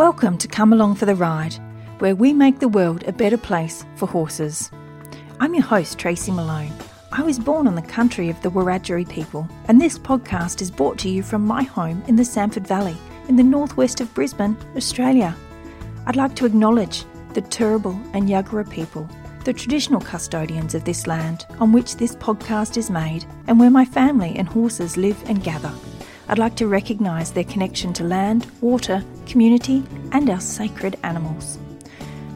Welcome to Come Along for the Ride, where we make the world a better place for horses. I'm your host, Tracy Malone. I was born on the country of the Wiradjuri people, and this podcast is brought to you from my home in the Samford Valley, in the northwest of Brisbane, Australia. I'd like to acknowledge the Turrbal and Yagara people, the traditional custodians of this land on which this podcast is made, and where my family and horses live and gather. I'd like to recognise their connection to land, water, community, and our sacred animals.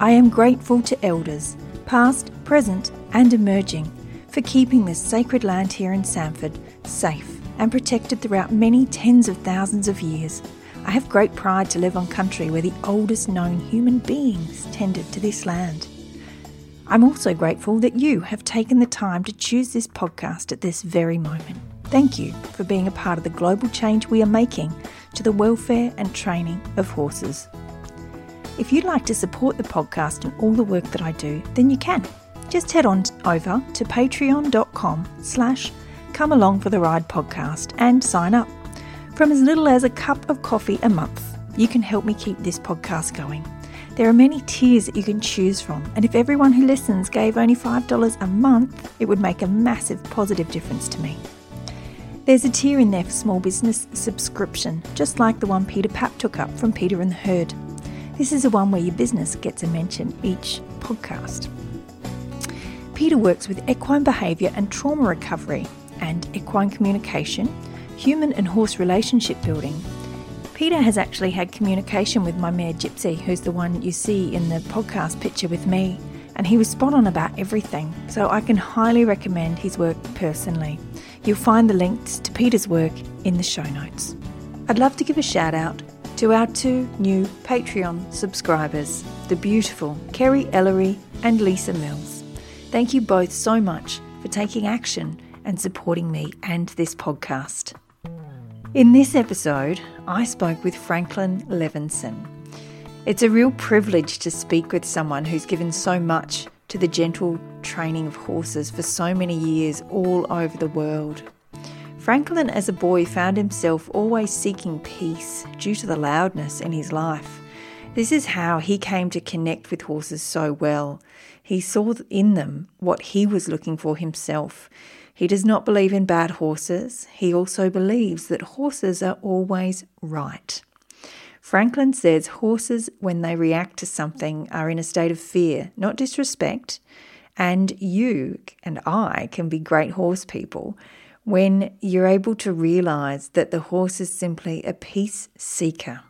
I am grateful to elders, past, present, and emerging, for keeping this sacred land here in Samford safe and protected throughout many tens of thousands of years. I have great pride to live on country where the oldest known human beings tended to this land. I'm also grateful that you have taken the time to choose this podcast at this very moment. Thank you for being a part of the global change we are making to the welfare and training of horses. If you'd like to support the podcast and all the work that I do, then you can. Just head on over to patreon.com slash come along for the ride podcast and sign up. From as little as a cup of coffee a month, you can help me keep this podcast going. There are many tiers that you can choose from, and if everyone who listens gave only $5 a month, it would make a massive positive difference to me. There's a tier in there for small business subscription, just like the one Peter Papp took up from Peter and the Herd. This is the one where your business gets a mention each podcast. Peter works with equine behaviour and trauma recovery and equine communication, human and horse relationship building. Peter has actually had communication with my mare Gypsy, who's the one you see in the podcast picture with me, and he was spot on about everything, so I can highly recommend his work personally. You'll find the links to Peter's work in the show notes. I'd love to give a shout out to our two new Patreon subscribers, the beautiful Kerry Ellery and Lisa Mills. Thank you both so much for taking action and supporting me and this podcast. In this episode, I spoke with Franklin Levinson. It's a real privilege to speak with someone who's given so much to the gentle training of horses for so many years all over the world. Franklin, as a boy, found himself always seeking peace due to the loudness in his life. This is how he came to connect with horses so well. He saw in them what he was looking for himself. He does not believe in bad horses. He also believes that horses are always right. Franklin says horses, when they react to something, are in a state of fear, not disrespect. And you and I can be great horse people when you're able to realize that the horse is simply a peace seeker.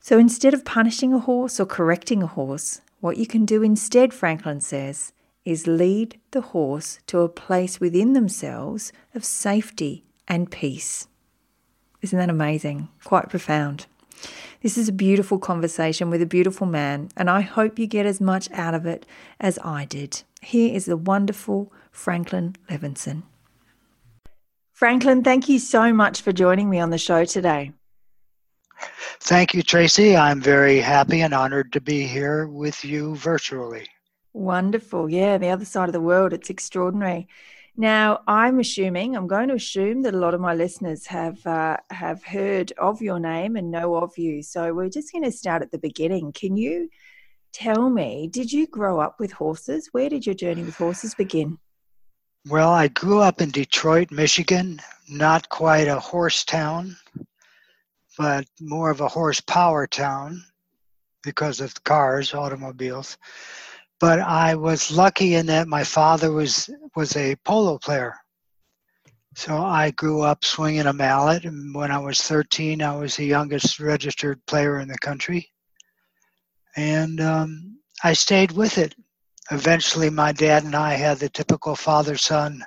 So instead of punishing a horse or correcting a horse, what you can do instead, Franklin says, is lead the horse to a place within themselves of safety and peace. Isn't that amazing? Quite profound. This is a beautiful conversation with a beautiful man, and I hope you get as much out of it as I did. Here is the wonderful Franklin Levinson. Franklin, thank you so much for joining me on the show today. Thank you, Tracy. I'm very happy and honored to be here with you virtually. Wonderful. Yeah, the other side of the world. It's extraordinary. Now, I'm assuming, I'm going to assume that a lot of my listeners have uh, have heard of your name and know of you. So we're just going to start at the beginning. Can you tell me, did you grow up with horses? Where did your journey with horses begin? Well, I grew up in Detroit, Michigan, not quite a horse town, but more of a horsepower town because of cars, automobiles but I was lucky in that my father was was a polo player. So I grew up swinging a mallet, and when I was 13, I was the youngest registered player in the country, and um, I stayed with it. Eventually, my dad and I had the typical father-son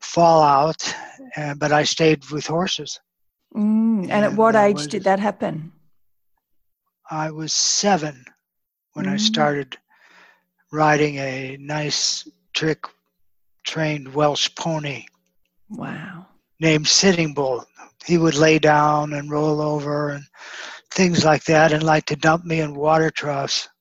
fallout, uh, but I stayed with horses. Mm, and, and, at what age was, did that happen? I was seven when mm. I started riding a nice trick trained Welsh pony. Wow. Named Sitting Bull. He would lay down and roll over and things like that and like to dump me in water troughs.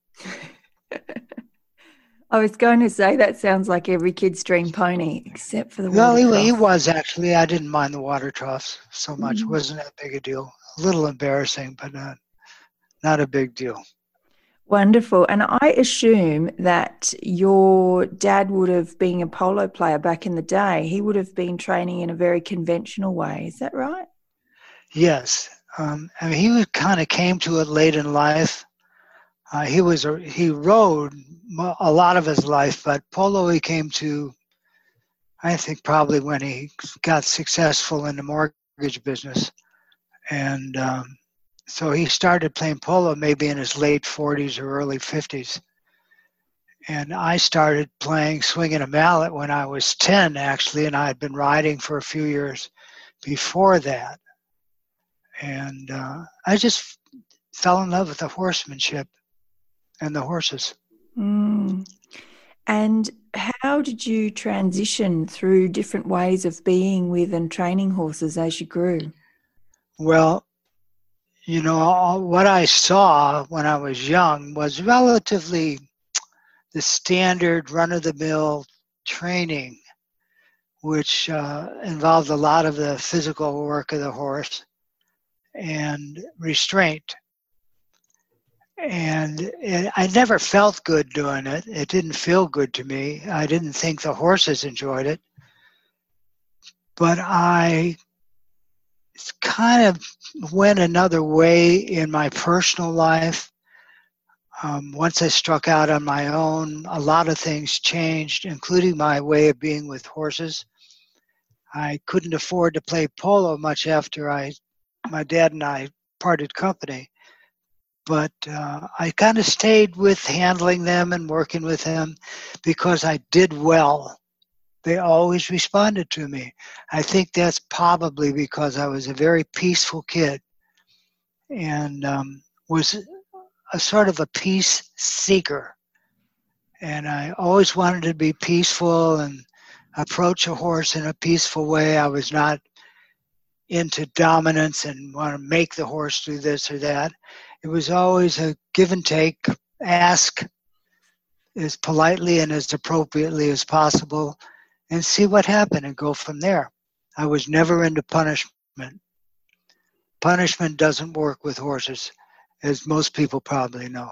I was going to say that sounds like every kid's dream pony, except for the well, he, he, was actually. I didn't mind the water troughs so much. Mm-hmm. wasn't that big a deal. A little embarrassing, but not not a big deal. Wonderful. And I assume that your dad would have been a polo player back in the day. He would have been training in a very conventional way. Is that right? Yes. Um, I mean, he kind of came to it late in life. Uh, he was a, he rode a lot of his life, but polo he came to, I think, probably when he got successful in the mortgage business, and um, so he started playing polo maybe in his late 40s or early 50s. And I started playing swinging a mallet when I was 10, actually, and I had been riding for a few years before that. And uh, I just fell in love with the horsemanship and the horses. Mm. And how did you transition through different ways of being with and training horses as you grew? Well, you know, what I saw when I was young was relatively the standard run of the mill training, which uh, involved a lot of the physical work of the horse and restraint. And it, I never felt good doing it. It didn't feel good to me. I didn't think the horses enjoyed it. But I kind of went another way in my personal life. Um, once I struck out on my own, a lot of things changed, including my way of being with horses. I couldn't afford to play polo much after I, my dad and I parted company, but uh, I kind of stayed with handling them and working with them because I did well they always responded to me. I think that's probably because I was a very peaceful kid and um, was a sort of a peace seeker. And I always wanted to be peaceful and approach a horse in a peaceful way. I was not into dominance and want to make the horse do this or that. It was always a give and take, ask as politely and as appropriately as possible, and see what happened and go from there. I was never into punishment. Punishment doesn't work with horses, as most people probably know.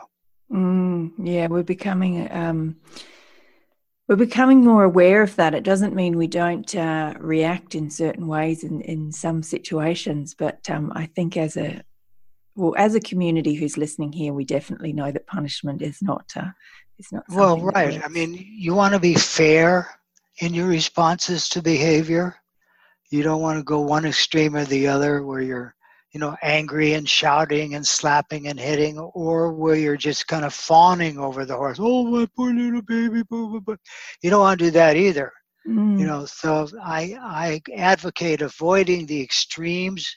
Mm, yeah, we're becoming um, we're becoming more aware of that. It doesn't mean we don't uh, react in certain ways in, in some situations, but um, I think as a well as a community who's listening here, we definitely know that punishment is not uh, is not. Well, right. I mean, you want to be fair in your responses to behavior. You don't want to go one extreme or the other where you're, you know, angry and shouting and slapping and hitting, or where you're just kind of fawning over the horse. Oh, my poor little baby. Blah, blah, blah. You don't want to do that either. Mm. You know, so I, I advocate avoiding the extremes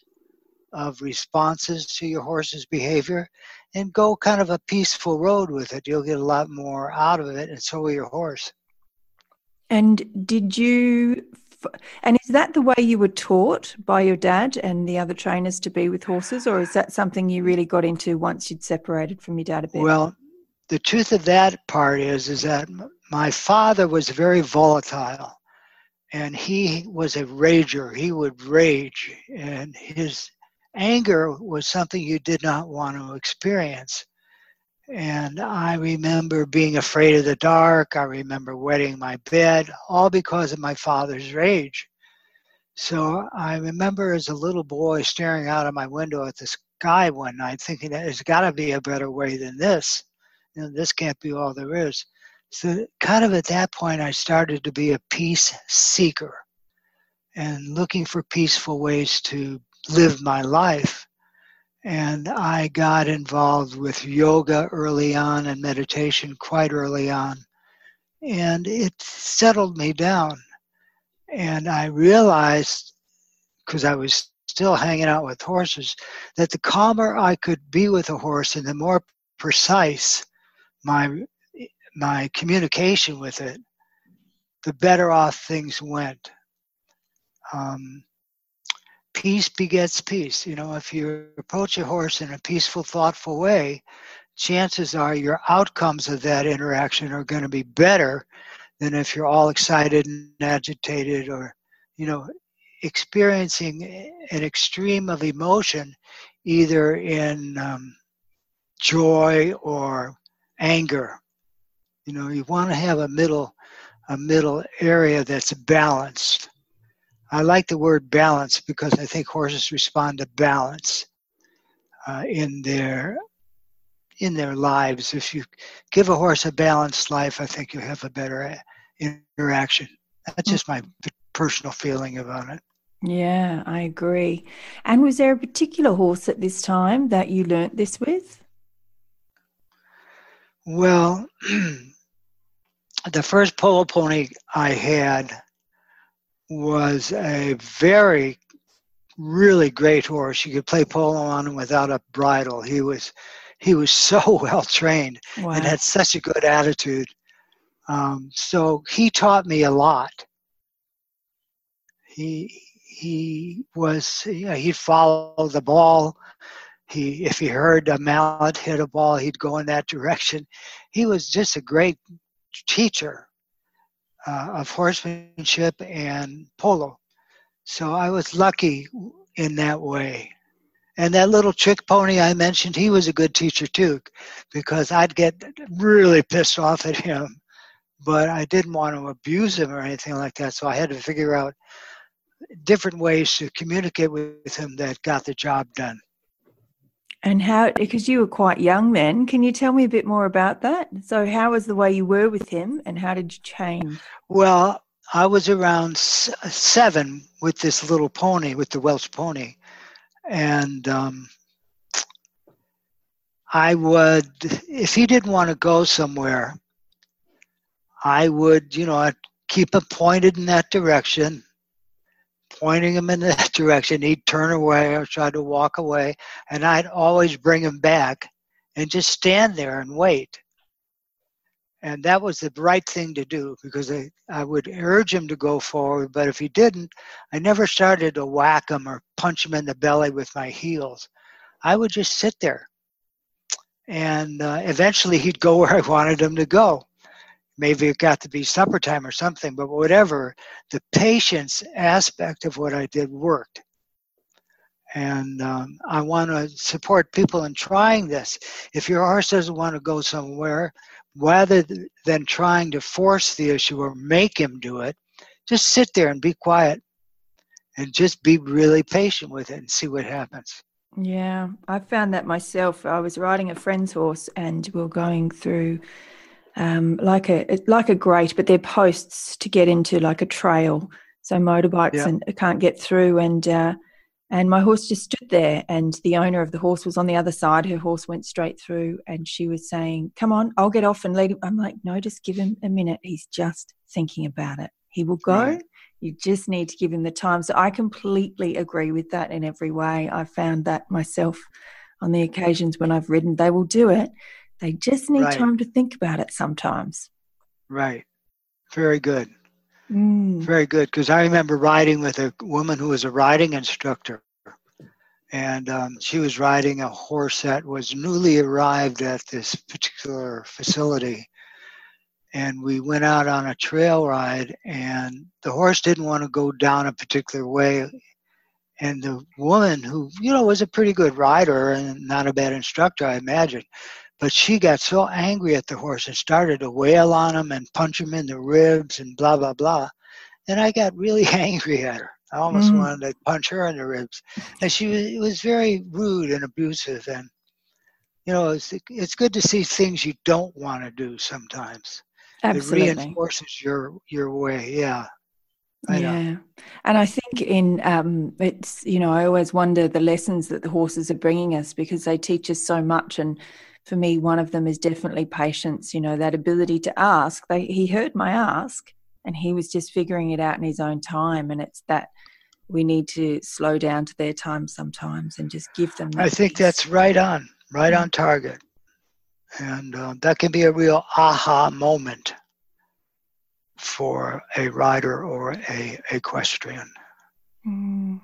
of responses to your horse's behavior and go kind of a peaceful road with it. You'll get a lot more out of it, and so will your horse. And did you, and is that the way you were taught by your dad and the other trainers to be with horses, or is that something you really got into once you'd separated from your dad a bit? Well, the truth of that part is, is that my father was very volatile and he was a rager. He would rage, and his anger was something you did not want to experience. And I remember being afraid of the dark. I remember wetting my bed, all because of my father's rage. So I remember as a little boy staring out of my window at the sky one night, thinking that there's got to be a better way than this. You know, this can't be all there is. So, kind of at that point, I started to be a peace seeker and looking for peaceful ways to live my life and I got involved with yoga early on and meditation quite early on. And it settled me down. And I realized, because I was still hanging out with horses, that the calmer I could be with a horse and the more precise my, my communication with it, the better off things went. Um, peace begets peace. You know, if you approach a horse in a peaceful, thoughtful way, chances are your outcomes of that interaction are going to be better than if you're all excited and agitated or, you know, experiencing an extreme of emotion either in um, joy or anger. You know, you want to have a middle a middle area that's balanced. I like the word balance because I think horses respond to balance uh, in their in their lives. If you give a horse a balanced life, I think you have a better uh, interaction. That's just my personal feeling about it. Yeah, I agree. And was there a particular horse at this time that you learnt this with? Well, the first polo pony I had was a very, really great horse. You could play polo on him without a bridle. He was, he was so well trained wow. and had such a good attitude. Um, so he taught me a lot. He he was you know, he'd follow the ball. He if he heard a mallet hit a ball, he'd go in that direction. He was just a great teacher uh, of horsemanship and polo. So I was lucky in that way. And that little trick pony I mentioned, he was a good teacher too, because I'd get really pissed off at him, but I didn't want to abuse him or anything like that. So I had to figure out different ways to communicate with him that got the job done. And how, because you were quite young then, can you tell me a bit more about that? So, how was the way you were with him and how did you change? Well, I was around seven with this little pony, with the Welsh pony. And um, I would, if he didn't want to go somewhere, I would, you know, I'd keep him pointed in that direction pointing him in that direction. He'd turn away or try to walk away, and I'd always bring him back and just stand there and wait. And that was the right thing to do because I, I would urge him to go forward, but if he didn't, I never started to whack him or punch him in the belly with my heels. I would just sit there. And uh, eventually he'd go where I wanted him to go maybe it got to be supper time or something, but whatever, the patience aspect of what I did worked. And um, I want to support people in trying this. If your horse doesn't want to go somewhere, rather than trying to force the issue or make him do it, just sit there and be quiet and just be really patient with it and see what happens. Yeah, I found that myself. I was riding a friend's horse and we are going through um, like a like a grate, but they're posts to get into like a trail. So motorbikes yeah. and can't get through. And uh, and my horse just stood there, and the owner of the horse was on the other side. Her horse went straight through, and she was saying, "Come on, I'll get off and lead him." I'm like, "No, just give him a minute. He's just thinking about it. He will go." Right. You just need to give him the time. So I completely agree with that in every way. I found that myself on the occasions when I've ridden, they will do it they just need right. time to think about it sometimes. Right. Very good. Mm. Very good. Because I remember riding with a woman who was a riding instructor. And um, she was riding a horse that was newly arrived at this particular facility. And we went out on a trail ride, and the horse didn't want to go down a particular way. And the woman, who, you know, was a pretty good rider and not a bad instructor, I imagine, but she got so angry at the horse and started to wail on him and punch him in the ribs and blah, blah, blah. And I got really angry at her. I almost mm. wanted to punch her in the ribs. And she was, was very rude and abusive. And, you know, it's, it's good to see things you don't want to do sometimes. Absolutely. It reinforces your, your way. Yeah. I yeah. Know. And I think in um, it's, you know, I always wonder the lessons that the horses are bringing us because they teach us so much. And for me, one of them is definitely patience, you know, that ability to ask. They, he heard my ask and he was just figuring it out in his own time. And it's that we need to slow down to their time sometimes and just give them. I think that's right on, right on target. And uh, that can be a real aha moment for a rider or a equestrian. Mm.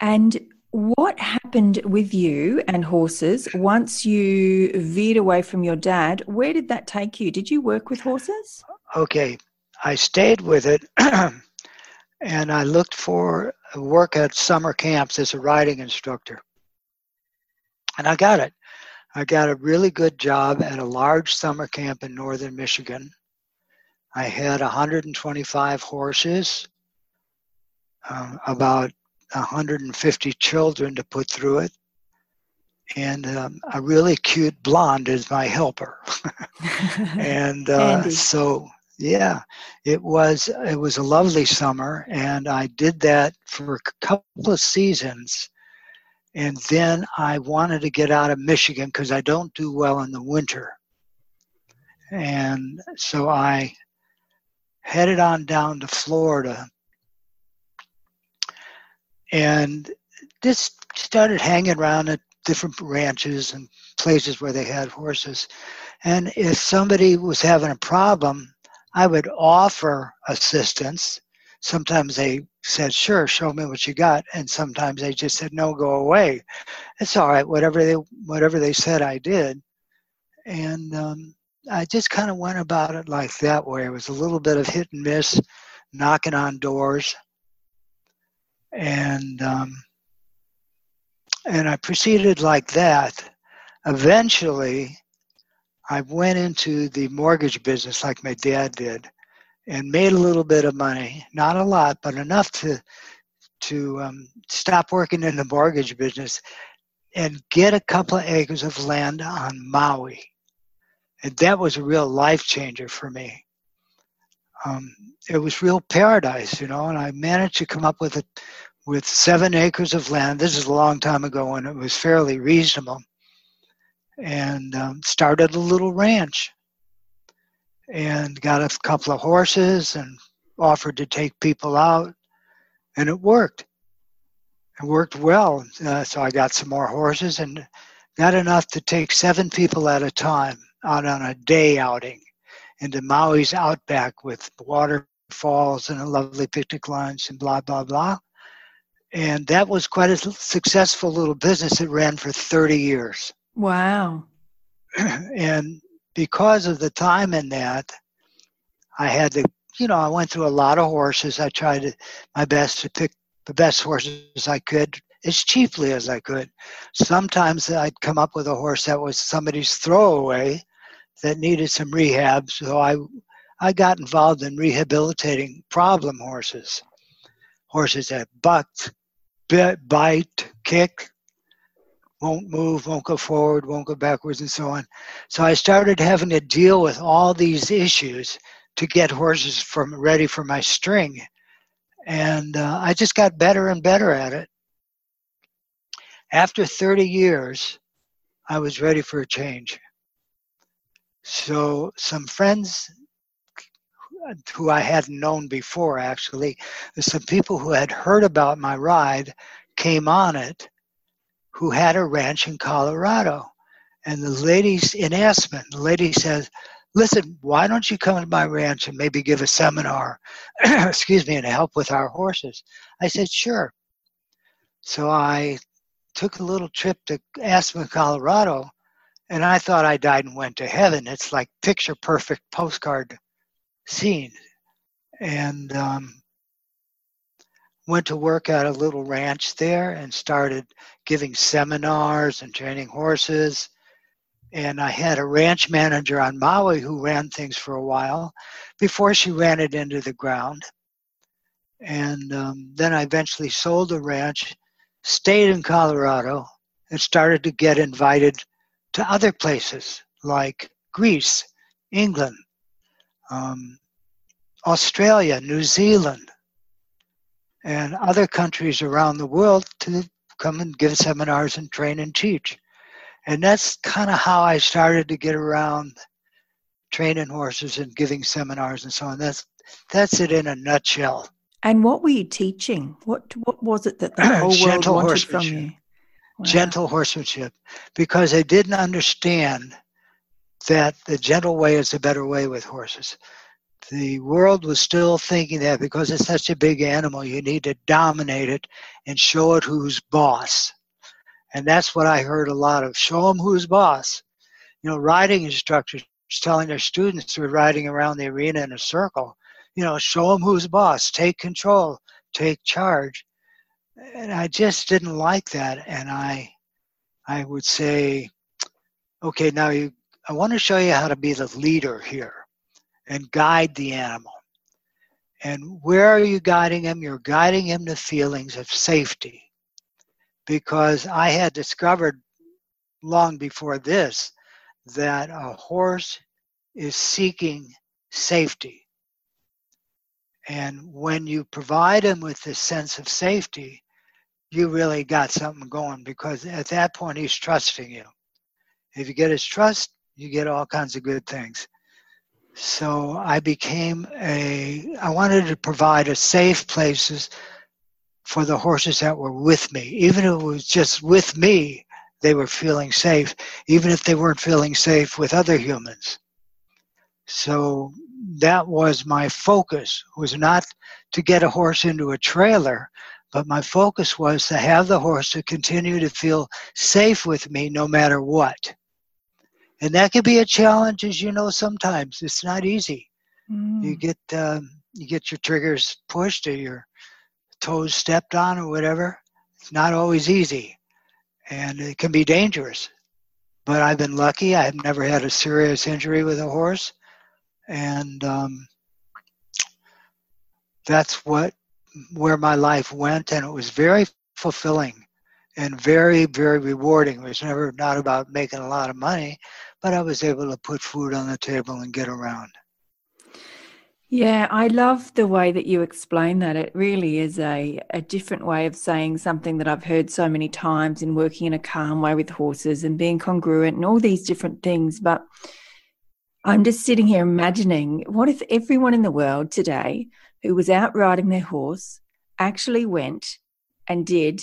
And what happened with you and horses once you veered away from your dad? Where did that take you? Did you work with horses? Okay, I stayed with it and I looked for work at summer camps as a riding instructor. And I got it. I got a really good job at a large summer camp in northern Michigan. I had 125 horses, um, about 150 children to put through it, and um, a really cute blonde is my helper. and uh, so, yeah, it was it was a lovely summer, and I did that for a couple of seasons. And then I wanted to get out of Michigan because I don't do well in the winter. And so I headed on down to Florida and just started hanging around at different ranches and places where they had horses. And if somebody was having a problem, I would offer assistance. Sometimes they said, "Sure, show me what you got," and sometimes they just said, "No, go away." It's all right. Whatever they whatever they said, I did, and um, I just kind of went about it like that way. It was a little bit of hit and miss, knocking on doors, and um, and I proceeded like that. Eventually, I went into the mortgage business like my dad did, and made a little bit of money. Not a lot, but enough to to um, stop working in the mortgage business and get a couple of acres of land on Maui. And that was a real life changer for me. Um, it was real paradise, you know, and I managed to come up with a with seven acres of land. This is a long time ago when it was fairly reasonable. And um, started a little ranch and got a couple of horses and offered to take people out. And it worked. It worked well. Uh, so I got some more horses and got enough to take seven people at a time out on a day outing into Maui's outback with waterfalls and a lovely picnic lunch and blah, blah, blah and that was quite a successful little business. It ran for 30 years. Wow. and because of the time in that, I had to, you know, I went through a lot of horses. I tried to, my best to pick the best horses I could as cheaply as I could. Sometimes I'd come up with a horse that was somebody's throwaway that needed some rehab. So I, I got involved in rehabilitating problem horses, horses that bucked, bit, bite, kick, won't move, won't go forward, won't go backwards, and so on. So I started having to deal with all these issues to get horses from ready for my string, and uh, I just got better and better at it. After 30 years, I was ready for a change. So some friends who I hadn't known before actually. Some people who had heard about my ride came on it who had a ranch in Colorado. And the ladies in Aspen, the lady says, Listen, why don't you come to my ranch and maybe give a seminar, excuse me, and help with our horses? I said, Sure. So I took a little trip to Aspen, Colorado, and I thought I died and went to heaven. It's like picture perfect postcard scene. And um, went to work at a little ranch there and started giving seminars and training horses. And I had a ranch manager on Maui who ran things for a while before she ran it into the ground. And um, then I eventually sold the ranch, stayed in Colorado, and started to get invited to other places like Greece, England, um, Australia, New Zealand, and other countries around the world to come and give seminars and train and teach. And that's kind of how I started to get around training horses and giving seminars and so on. That's that's it in a nutshell. And what were you teaching? What what was it that the whole world wanted from you? Gentle horsemanship, because they didn't understand that the gentle way is a better way with horses the world was still thinking that because it's such a big animal, you need to dominate it and show it who's boss. And that's what I heard a lot of show them who's boss. You know, riding instructors telling their students who are riding around the arena in a circle, you know, show them who's boss, take control, take charge. And I just didn't like that. And I, I would say, okay, now you, I want to show you how to be the leader here and guide the animal. And where are you guiding him? You're guiding him to feelings of safety. Because I had discovered long before this that a horse is seeking safety. And when you provide him with this sense of safety, you really got something going because at that point he's trusting you. If you get his trust, you get all kinds of good things. So I became a, I wanted to provide a safe places for the horses that were with me. Even if it was just with me, they were feeling safe, even if they weren't feeling safe with other humans. So that was my focus, was not to get a horse into a trailer, but my focus was to have the horse to continue to feel safe with me no matter what. And that can be a challenge, as you know, sometimes. It's not easy. Mm. You get um, you get your triggers pushed or your toes stepped on or whatever. It's not always easy. And it can be dangerous. But I've been lucky. I've never had a serious injury with a horse. And um, that's what where my life went, and it was very fulfilling and very, very rewarding. It was never not about making a lot of money, but I was able to put food on the table and get around. Yeah, I love the way that you explain that. It really is a, a different way of saying something that I've heard so many times in working in a calm way with horses and being congruent and all these different things. But I'm just sitting here imagining what if everyone in the world today who was out riding their horse actually went and did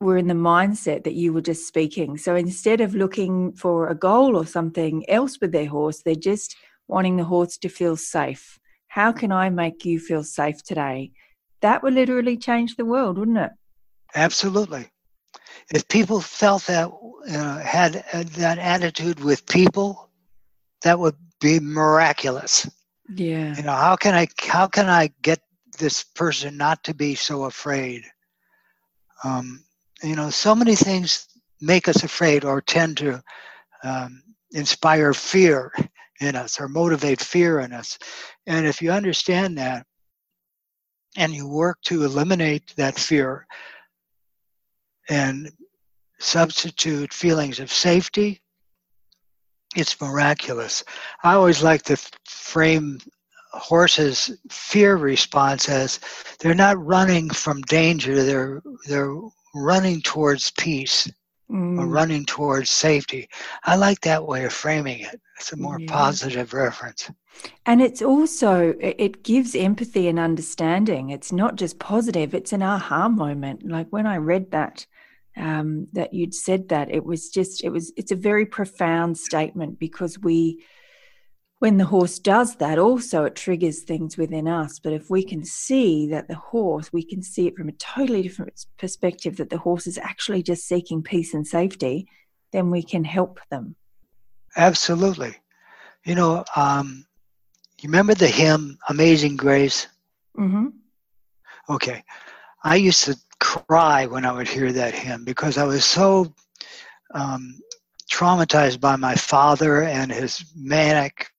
were in the mindset that you were just speaking. So instead of looking for a goal or something else with their horse, they're just wanting the horse to feel safe. How can I make you feel safe today? That would literally change the world, wouldn't it? Absolutely. If people felt that, uh, had uh, that attitude with people, that would be miraculous. Yeah. You know, how can I how can I get this person not to be so afraid? Um, you know, so many things make us afraid or tend to um, inspire fear in us or motivate fear in us. And if you understand that and you work to eliminate that fear and substitute feelings of safety, it's miraculous. I always like to frame horses' fear response as they're not running from danger; they're they're running towards peace mm. or running towards safety. I like that way of framing it. It's a more yeah. positive reference. And it's also it gives empathy and understanding. It's not just positive; it's an aha moment. Like when I read that um, that you'd said that. It was just it was it's a very profound statement because we when the horse does that also it triggers things within us. But if we can see that the horse we can see it from a totally different perspective that the horse is actually just seeking peace and safety then we can help them. Absolutely. You know um, you remember the hymn amazing grace? Mm-hmm. okay. I used to cry when I would hear that hymn because I was so um, traumatized by my father and his manic.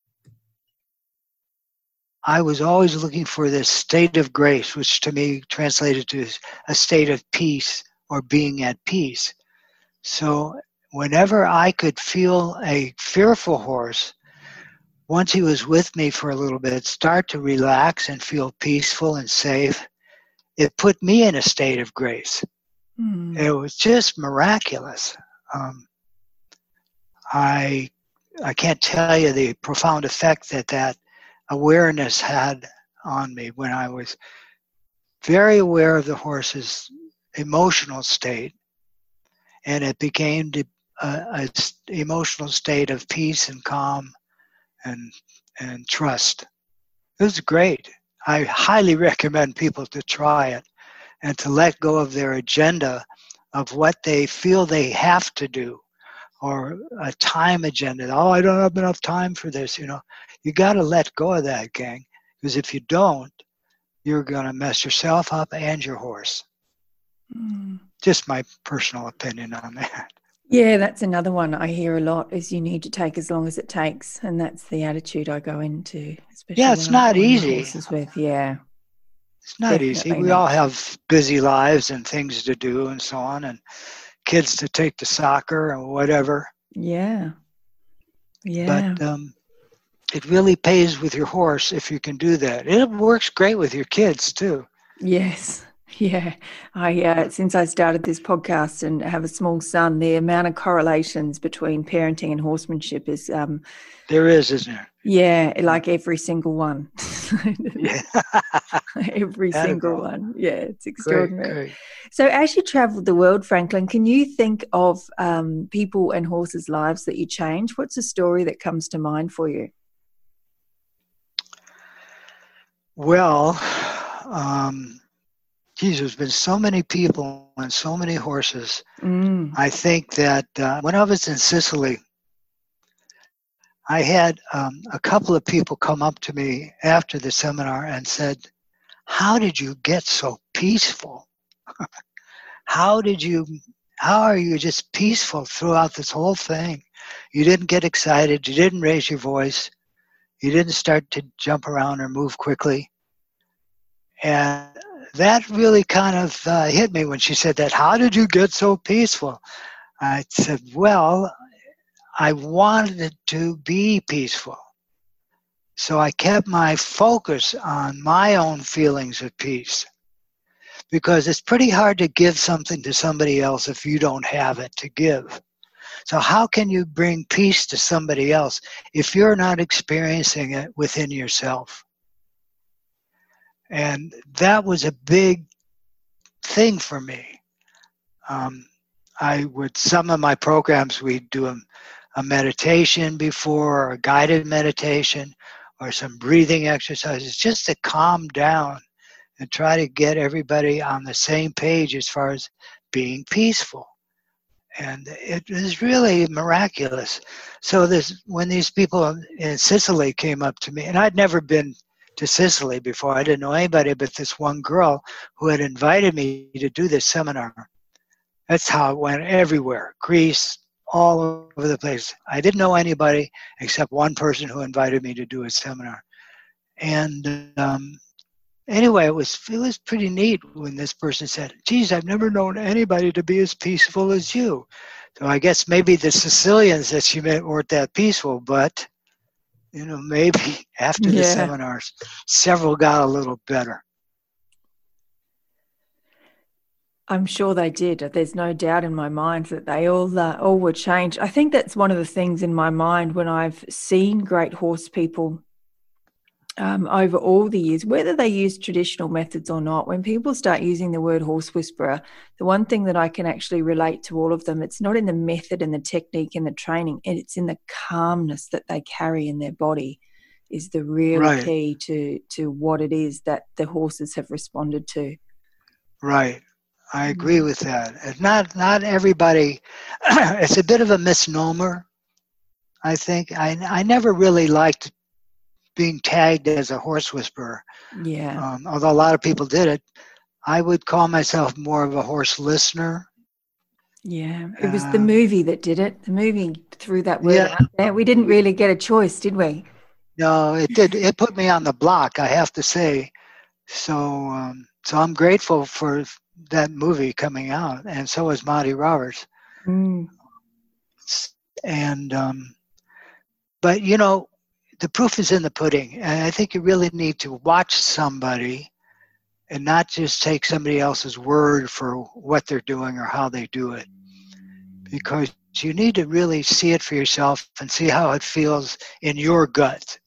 I was always looking for this state of grace, which to me translated to a state of peace or being at peace. So whenever I could feel a fearful horse, once he was with me for a little bit, start to relax and feel peaceful and safe, it put me in a state of grace. Mm. It was just miraculous. Um, I I can't tell you the profound effect that that awareness had on me when I was very aware of the horse's emotional state, and it became a, a emotional state of peace and calm and and trust. It was great. I highly recommend people to try it and to let go of their agenda of what they feel they have to do or a time agenda. Oh, I don't have enough time for this. You know, you got to let go of that, gang, because if you don't, you're going to mess yourself up and your horse. Mm. Just my personal opinion on that. Yeah, that's another one I hear a lot is you need to take as long as it takes. And that's the attitude I go into. Especially yeah, it's not easy. With. Yeah. It's not Definitely easy. We not. all have busy lives and things to do and so on, and kids to take to soccer and whatever. Yeah. Yeah. But um, it really pays with your horse if you can do that. It works great with your kids too. Yes. Yeah, I uh, since I started this podcast and have a small son, the amount of correlations between parenting and horsemanship is um, there is, isn't there? Yeah, like every single one. yeah. every single one. Yeah, it's extraordinary. Great, great. So, as you traveled the world, Franklin, can you think of um, people and horses' lives that you changed? What's a story that comes to mind for you? Well, um, geez, there's been so many people and so many horses. Mm. I think that uh, when I was in Sicily, I had um, a couple of people come up to me after the seminar and said, How did you get so peaceful? how did you, how are you just peaceful throughout this whole thing? You didn't get excited, you didn't raise your voice, you didn't start to jump around or move quickly. And that really kind of uh, hit me when she said that. How did you get so peaceful? I said, Well, I wanted to be peaceful. So I kept my focus on my own feelings of peace. Because it's pretty hard to give something to somebody else if you don't have it to give. So, how can you bring peace to somebody else if you're not experiencing it within yourself? And that was a big thing for me. Um, I would, some of my programs, we'd do them a meditation before, or a guided meditation, or some breathing exercises just to calm down and try to get everybody on the same page as far as being peaceful. And it was really miraculous. So this, when these people in Sicily came up to me, and I'd never been to Sicily before, I didn't know anybody but this one girl who had invited me to do this seminar. That's how it went everywhere. Greece, all over the place. I didn't know anybody except one person who invited me to do a seminar. And um, anyway, it was it was pretty neat when this person said, "Geez, I've never known anybody to be as peaceful as you." So I guess maybe the Sicilians that she met weren't that peaceful, but you know, maybe after yeah. the seminars, several got a little better. I'm sure they did. There's no doubt in my mind that they all uh, all were changed. I think that's one of the things in my mind when I've seen great horse people um, over all the years, whether they use traditional methods or not. When people start using the word horse whisperer, the one thing that I can actually relate to all of them, it's not in the method and the technique and the training, it's in the calmness that they carry in their body is the real right. key to to what it is that the horses have responded to. Right. I agree mm-hmm. with that. And not not everybody. it's a bit of a misnomer. I think I I never really liked being tagged as a horse whisperer. Yeah. Um, although a lot of people did it, I would call myself more of a horse listener. Yeah, it was uh, the movie that did it. The movie threw that word yeah. out there. We didn't really get a choice, did we? No, it did. It put me on the block, I have to say. So, um, so I'm grateful for that movie coming out, and so is Monty Roberts. Mm. And um, but you know, the proof is in the pudding, and I think you really need to watch somebody, and not just take somebody else's word for what they're doing or how they do it, because you need to really see it for yourself and see how it feels in your gut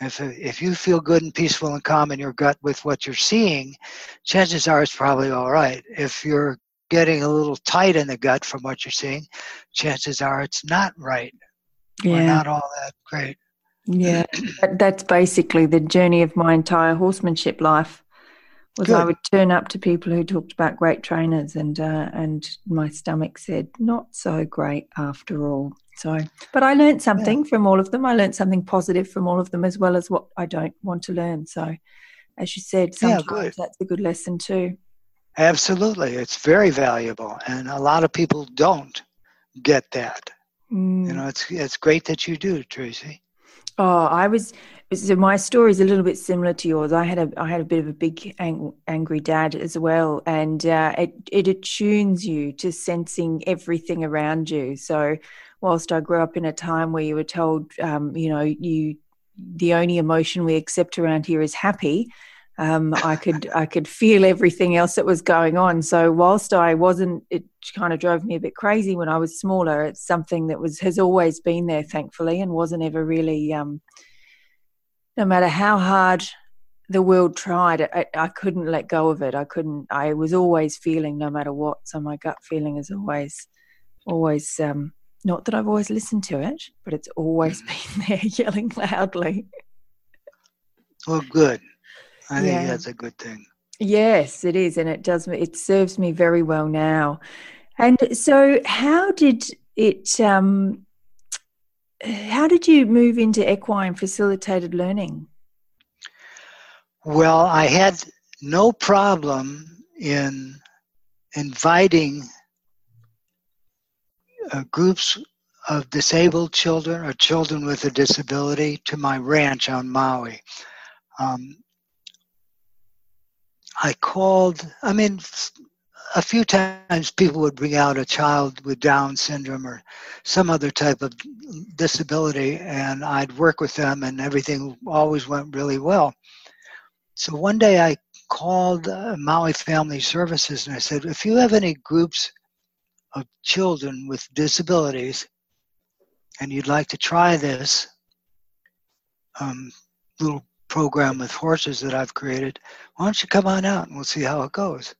if, if you feel good and peaceful and calm in your gut with what you're seeing, chances are it's probably all right. If you're getting a little tight in the gut from what you're seeing, chances are it's not right. Yeah. Or not all that great. Yeah, that's basically the journey of my entire horsemanship life. Was Good. I would turn up to people who talked about great trainers, and uh, and my stomach said, "Not so great after all." So, but I learned something yeah. from all of them. I learned something positive from all of them, as well as what I don't want to learn. So, as you said, sometimes yeah, that's a good lesson too. Absolutely, it's very valuable, and a lot of people don't get that. Mm. You know, it's it's great that you do, Tracy. Oh, I was. So my story is a little bit similar to yours. I had a I had a bit of a big ang- angry dad as well, and uh, it it attunes you to sensing everything around you. So, whilst I grew up in a time where you were told, um, you know, you the only emotion we accept around here is happy, um, I could I could feel everything else that was going on. So whilst I wasn't, it kind of drove me a bit crazy when I was smaller. It's something that was has always been there, thankfully, and wasn't ever really. Um, no matter how hard the world tried, I, I couldn't let go of it. I couldn't. I was always feeling, no matter what. So my gut feeling is always, always. Um, not that I've always listened to it, but it's always been there, yelling loudly. Well, good. I think yeah. that's a good thing. Yes, it is, and it does. It serves me very well now. And so, how did it? Um, how did you move into equine facilitated learning? Well, I had no problem in inviting uh, groups of disabled children or children with a disability to my ranch on Maui. Um, I called, I mean, a few times people would bring out a child with Down syndrome or some other type of disability, and I'd work with them, and everything always went really well. So one day I called uh, Maui Family Services and I said, if you have any groups of children with disabilities and you'd like to try this um, little program with horses that I've created, why don't you come on out and we'll see how it goes.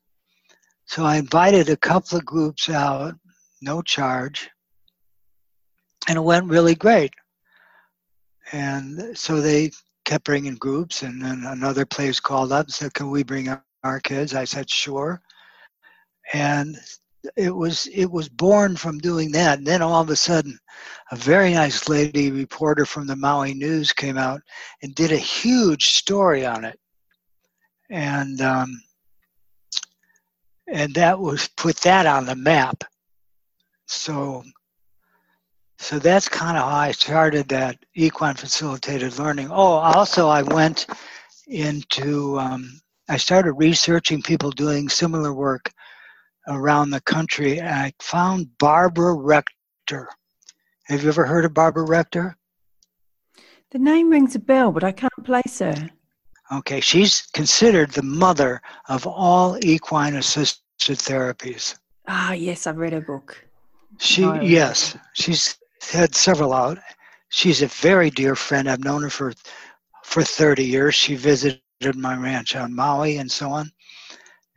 So I invited a couple of groups out, no charge, and it went really great. And so they kept bringing groups, and then another place called up and said, Can we bring our kids? I said, Sure. And it was it was born from doing that. And then all of a sudden, a very nice lady reporter from the Maui News came out and did a huge story on it, and um, and that was put that on the map. So so that's kind of how I started that equine facilitated learning. Oh, also I went into um, I started researching people doing similar work around the country. And I found Barbara Rector. Have you ever heard of Barbara Rector? The name rings a bell, but I can't place her. Okay, she's considered the mother of all equine assisted therapies. Ah, yes, I've read her book. She, no, yes, she's had several out. She's a very dear friend. I've known her for for 30 years. She visited my ranch on Maui and so on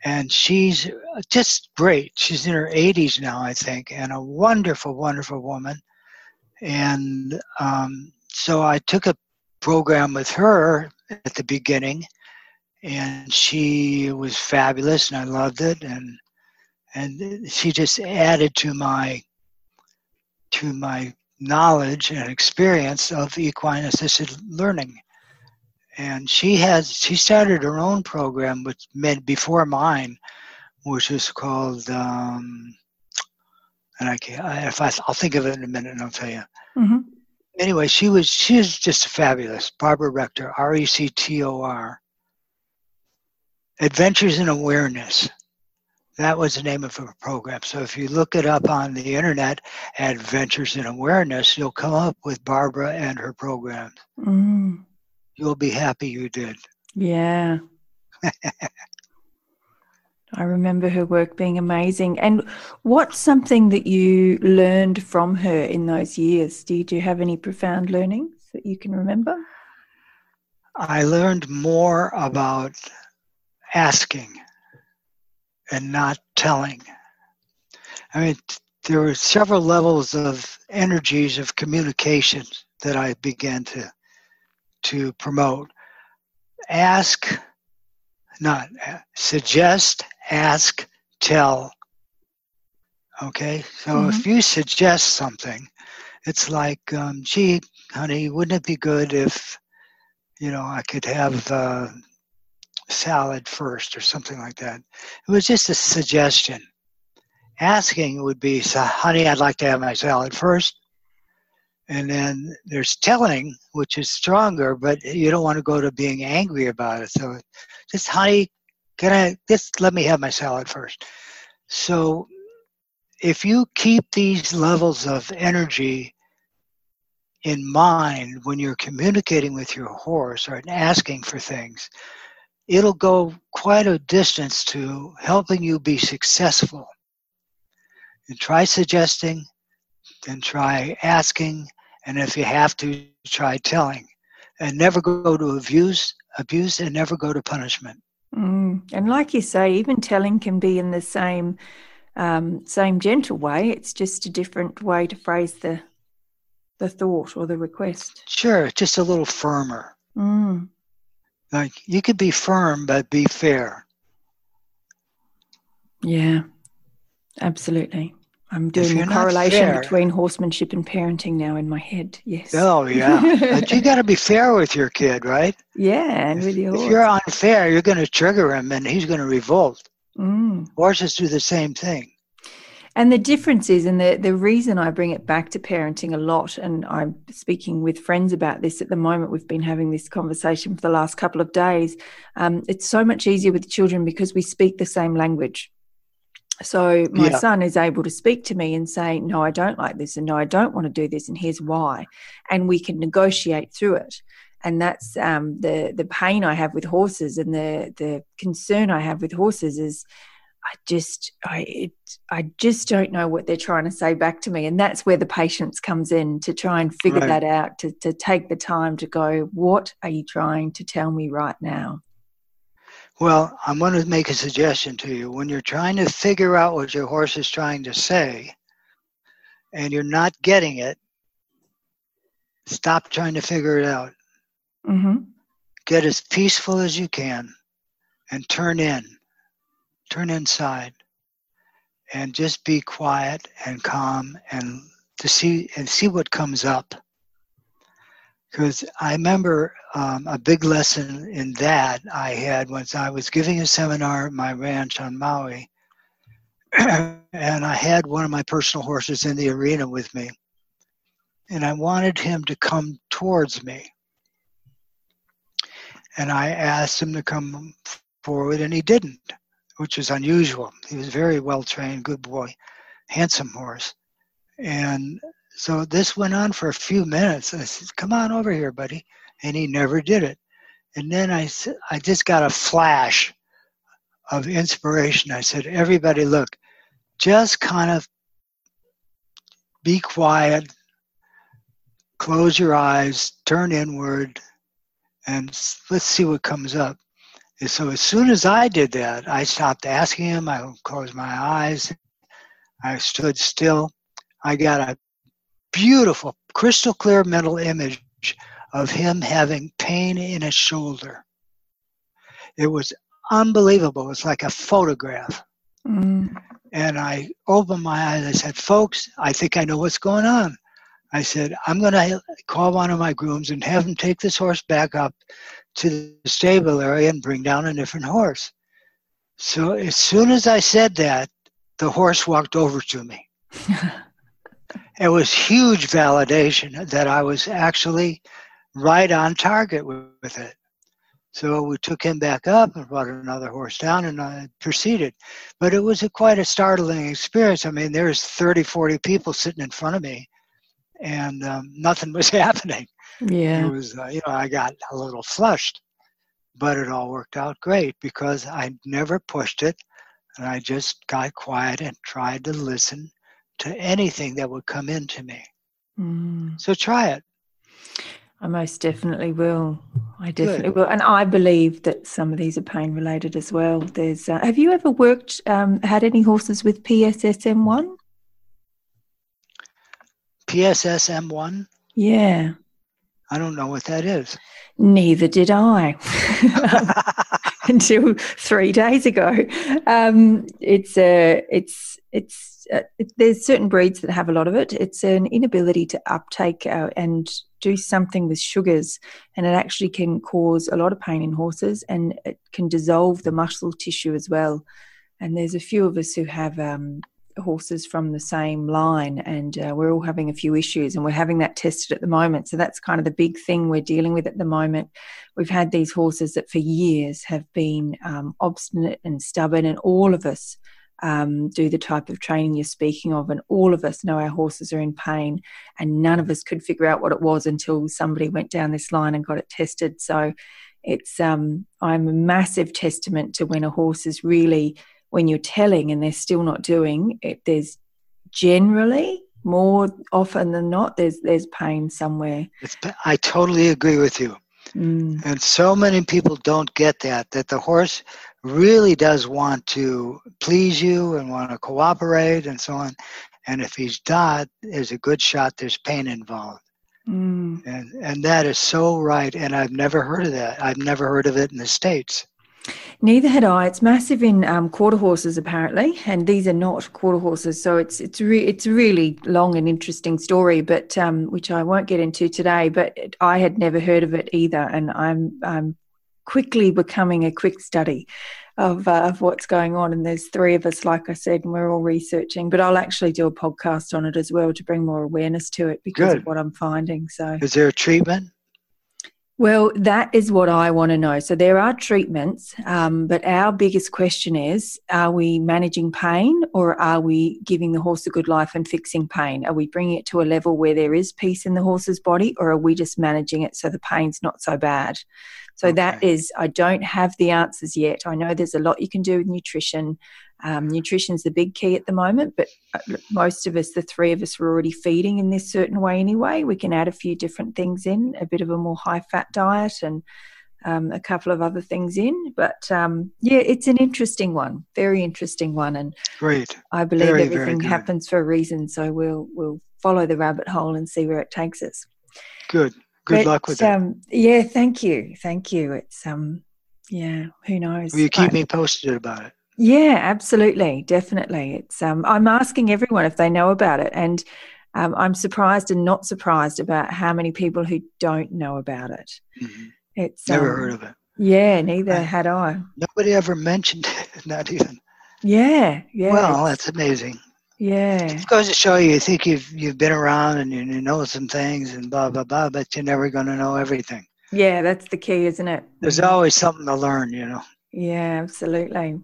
and she's just great. She's in her 80s now, I think, and a wonderful, wonderful woman. And um, so I took a program with her at the beginning, and she was fabulous, and I loved it. And and she just added to my to my knowledge and experience of equine assisted learning and she has she started her own program which meant before mine which is called um, and I can't if I, I'll think of it in a minute and I'll tell you. Mm-hmm. Anyway, she was she is just fabulous. Barbara Rector, R E C T O R. Adventures in Awareness. That was the name of her program. So if you look it up on the internet, Adventures in Awareness, you'll come up with Barbara and her programs. Mm you'll be happy you did. Yeah. I remember her work being amazing. And what's something that you learned from her in those years? Did you have any profound learnings that you can remember? I learned more about asking and not telling. I mean, there were several levels of energies of communication that I began to to promote. Ask, not suggest, ask, tell. Okay, so mm-hmm. if you suggest something, it's like, um, gee, honey, wouldn't it be good if, you know, I could have uh, salad first or something like that? It was just a suggestion. asking would be, so, honey, I'd like to have my salad first. And then there's telling, which is stronger, but you don't want to go to being angry about it. So just, honey, can I just let me have my salad first? So if you keep these levels of energy in mind when you're communicating with your horse or asking for things, it'll go quite a distance to helping you be successful. And try suggesting, then try asking, and if you have to, try telling. And never go to abuse, abuse, and never go to punishment. Mm. And like you say, even telling can be in the same um, same gentle way. It's just a different way to phrase the the thought or the request. Sure, just a little firmer. Mm. Like you could be firm, but be fair. Yeah, absolutely. I'm doing the correlation fair, between horsemanship and parenting now in my head. Yes. Oh yeah, but you got to be fair with your kid, right? Yeah, and if, with your if you're unfair, you're going to trigger him, and he's going to revolt. Mm. Horses do the same thing. And the difference is, and the, the reason I bring it back to parenting a lot, and I'm speaking with friends about this at the moment, we've been having this conversation for the last couple of days. Um, it's so much easier with children because we speak the same language. So my yeah. son is able to speak to me and say, No, I don't like this, and no, I don't want to do this, and here's why. And we can negotiate through it. And that's um, the the pain I have with horses, and the the concern I have with horses is I just I it, I just don't know what they're trying to say back to me, and that's where the patience comes in to try and figure right. that out. To to take the time to go, what are you trying to tell me right now? Well, I'm going to make a suggestion to you. When you're trying to figure out what your horse is trying to say, and you're not getting it, stop trying to figure it out. Mm-hmm. Get as peaceful as you can, and turn in turn inside and just be quiet and calm and to see and see what comes up because i remember um, a big lesson in that i had once i was giving a seminar at my ranch on maui and i had one of my personal horses in the arena with me and i wanted him to come towards me and i asked him to come forward and he didn't which is unusual. He was very well trained, good boy, handsome horse. And so this went on for a few minutes. I said, Come on over here, buddy. And he never did it. And then I, I just got a flash of inspiration. I said, Everybody, look, just kind of be quiet, close your eyes, turn inward, and let's see what comes up. And so as soon as I did that, I stopped asking him. I closed my eyes. I stood still. I got a beautiful, crystal clear mental image of him having pain in his shoulder. It was unbelievable. It's like a photograph. Mm. And I opened my eyes. I said, Folks, I think I know what's going on. I said, I'm going to call one of my grooms and have him take this horse back up to the stable area and bring down a different horse. So as soon as I said that, the horse walked over to me. it was huge validation that I was actually right on target with it. So we took him back up and brought another horse down and I proceeded. But it was a, quite a startling experience. I mean, there's 30, 40 people sitting in front of me and um, nothing was happening. Yeah. It was, uh, you know, I got a little flushed, but it all worked out great because I never pushed it and I just got quiet and tried to listen to anything that would come into me. Mm. So try it. I most definitely will. I definitely Good. will, and I believe that some of these are pain related as well. There's. Uh, have you ever worked? Um, had any horses with PSSM one? PSSM one. Yeah. I don't know what that is. Neither did I until three days ago. Um, it's a, it's, it's, uh, it, there's certain breeds that have a lot of it. It's an inability to uptake uh, and do something with sugars, and it actually can cause a lot of pain in horses, and it can dissolve the muscle tissue as well. And there's a few of us who have um, horses from the same line, and uh, we're all having a few issues, and we're having that tested at the moment. So that's kind of the big thing we're dealing with at the moment. We've had these horses that for years have been um, obstinate and stubborn, and all of us um, do the type of training you're speaking of, and all of us know our horses are in pain, and none of us could figure out what it was until somebody went down this line and got it tested. So it's um, I'm a massive testament to when a horse is really when you're telling and they're still not doing it. There's generally more often than not there's there's pain somewhere. It's, I totally agree with you. Mm. And so many people don't get that, that the horse really does want to please you and want to cooperate and so on. And if he's not, there's a good shot there's pain involved. Mm. And, and that is so right. And I've never heard of that. I've never heard of it in the States. Neither had I. It's massive in um, quarter horses, apparently, and these are not quarter horses. So it's it's re- it's a really long and interesting story, but um, which I won't get into today. But it, I had never heard of it either, and I'm I'm quickly becoming a quick study of uh, of what's going on. And there's three of us, like I said, and we're all researching. But I'll actually do a podcast on it as well to bring more awareness to it because Good. of what I'm finding. So, is there a treatment? Well, that is what I want to know. So there are treatments, um, but our biggest question is are we managing pain or are we giving the horse a good life and fixing pain? Are we bringing it to a level where there is peace in the horse's body or are we just managing it so the pain's not so bad? So okay. that is, I don't have the answers yet. I know there's a lot you can do with nutrition. Um, Nutrition is the big key at the moment, but uh, most of us, the three of us, are already feeding in this certain way anyway. We can add a few different things in, a bit of a more high fat diet and um, a couple of other things in. But um, yeah, it's an interesting one, very interesting one, and great. I believe very, everything very happens for a reason, so we'll we'll follow the rabbit hole and see where it takes us. Good. Good but, luck with um, it. Yeah, thank you, thank you. It's um, yeah, who knows? Will you keep me posted about it? Yeah, absolutely, definitely. It's um, I'm asking everyone if they know about it, and um, I'm surprised and not surprised about how many people who don't know about it. Mm-hmm. It's never um, heard of it. Yeah, neither I, had I. Nobody ever mentioned it, not even. Yeah, yeah. Well, that's amazing. Yeah. It goes to show you, you think you've you've been around and you, you know some things and blah blah blah, but you're never going to know everything. Yeah, that's the key, isn't it? There's always something to learn, you know. Yeah, absolutely.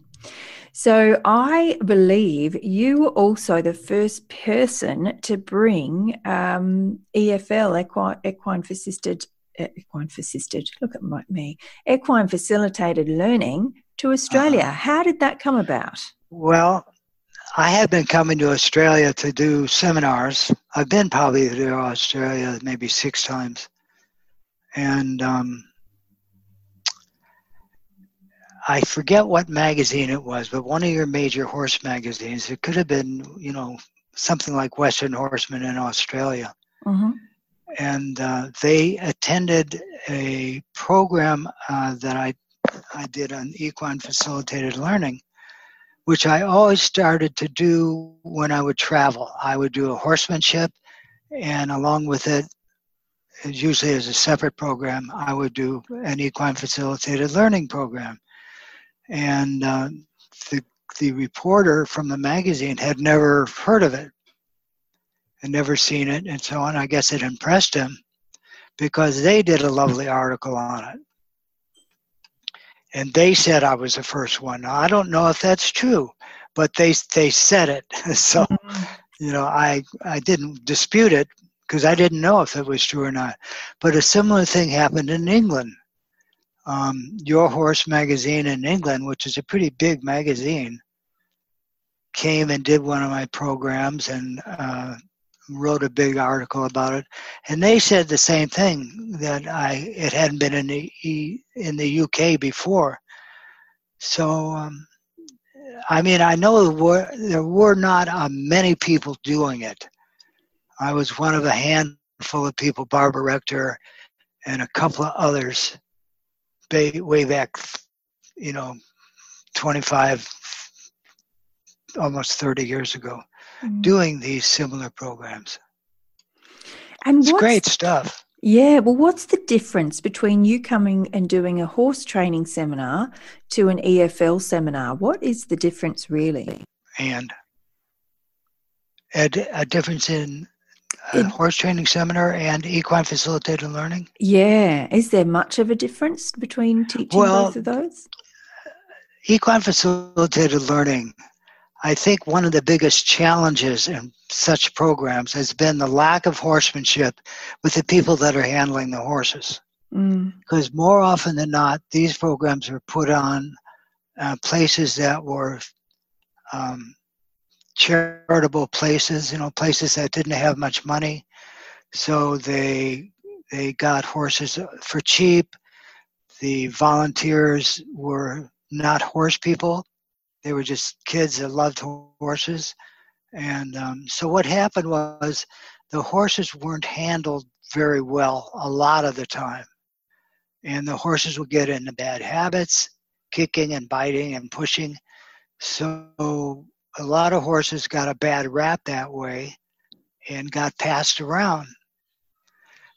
So I believe you were also the first person to bring um, EFL, equine, equine assisted, equine assisted, look at me, equine facilitated learning to Australia. Uh, How did that come about? Well, I had been coming to Australia to do seminars. I've been probably to Australia maybe six times. And um, I forget what magazine it was, but one of your major horse magazines. It could have been, you know, something like Western Horseman in Australia. Mm-hmm. And uh, they attended a program uh, that I I did on equine facilitated learning, which I always started to do when I would travel. I would do a horsemanship, and along with it, usually as a separate program, I would do an equine facilitated learning program and uh, the the reporter from the magazine had never heard of it and never seen it and so on. I guess it impressed him because they did a lovely article on it. And they said I was the first one. Now, I don't know if that's true, but they they said it. so, mm-hmm. you know, I I didn't dispute it because I didn't know if it was true or not. But a similar thing happened in England um, Your Horse magazine in England, which is a pretty big magazine, came and did one of my programs and uh, wrote a big article about it. And they said the same thing that I it hadn't been in the in the UK before. So um, I mean, I know there were, there were not uh, many people doing it. I was one of a handful of people, Barbara Rector and a couple of others way, way back, you know, 25, almost 30 years ago, mm-hmm. doing these similar programs. And it's great stuff. Yeah, well, what's the difference between you coming and doing a horse training seminar to an EFL seminar? What is the difference really? And a, a difference in horse training seminar and equine facilitated learning? Yeah. Is there much of a difference between teaching well, both of those? Equine facilitated learning, I think one of the biggest challenges in such programs has been the lack of horsemanship with the people that are handling the horses. Mm. Because more often than not, these programs are put on uh, places that were um, charitable places, you know, places that didn't have much money. So they they got horses for cheap. The volunteers were not horse people; they were just kids that loved horses. And um, so what happened was the horses weren't handled very well a lot of the time, and the horses would get into bad habits, kicking and biting and pushing. So a lot of horses got a bad rap that way and got passed around.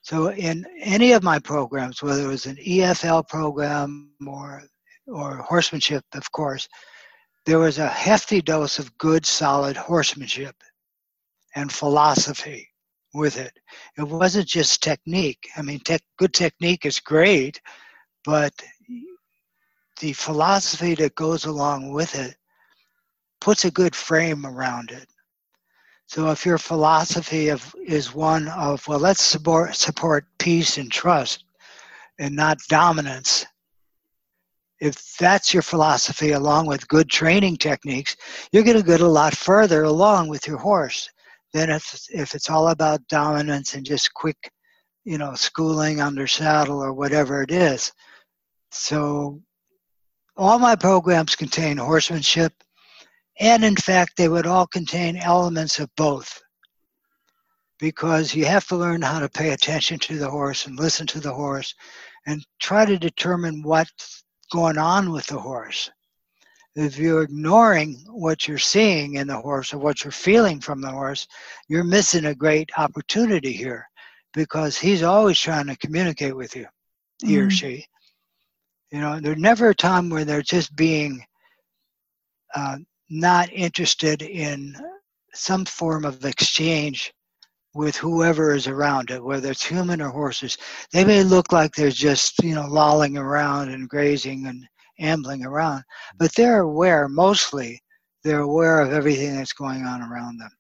So in any of my programs, whether it was an EFL program or or horsemanship, of course, there was a hefty dose of good, solid horsemanship and philosophy with it. It wasn't just technique. I mean, te- good technique is great, but the philosophy that goes along with it puts a good frame around it. So if your philosophy of, is one of, well, let's support, support peace and trust and not dominance, if that's your philosophy along with good training techniques, you're going to get a lot further along with your horse than if, if it's all about dominance and just quick, you know, schooling under saddle or whatever it is. So all my programs contain horsemanship and in fact, they would all contain elements of both. Because you have to learn how to pay attention to the horse and listen to the horse and try to determine what's going on with the horse. If you're ignoring what you're seeing in the horse or what you're feeling from the horse, you're missing a great opportunity here because he's always trying to communicate with you, he mm-hmm. or she. You know, there's never a time where they're just being uh, not interested in some form of exchange with whoever is around it, whether it's human or horses. They may look like they're just, you know, lolling around and grazing and ambling around, but they're aware, mostly, they're aware of everything that's going on around them.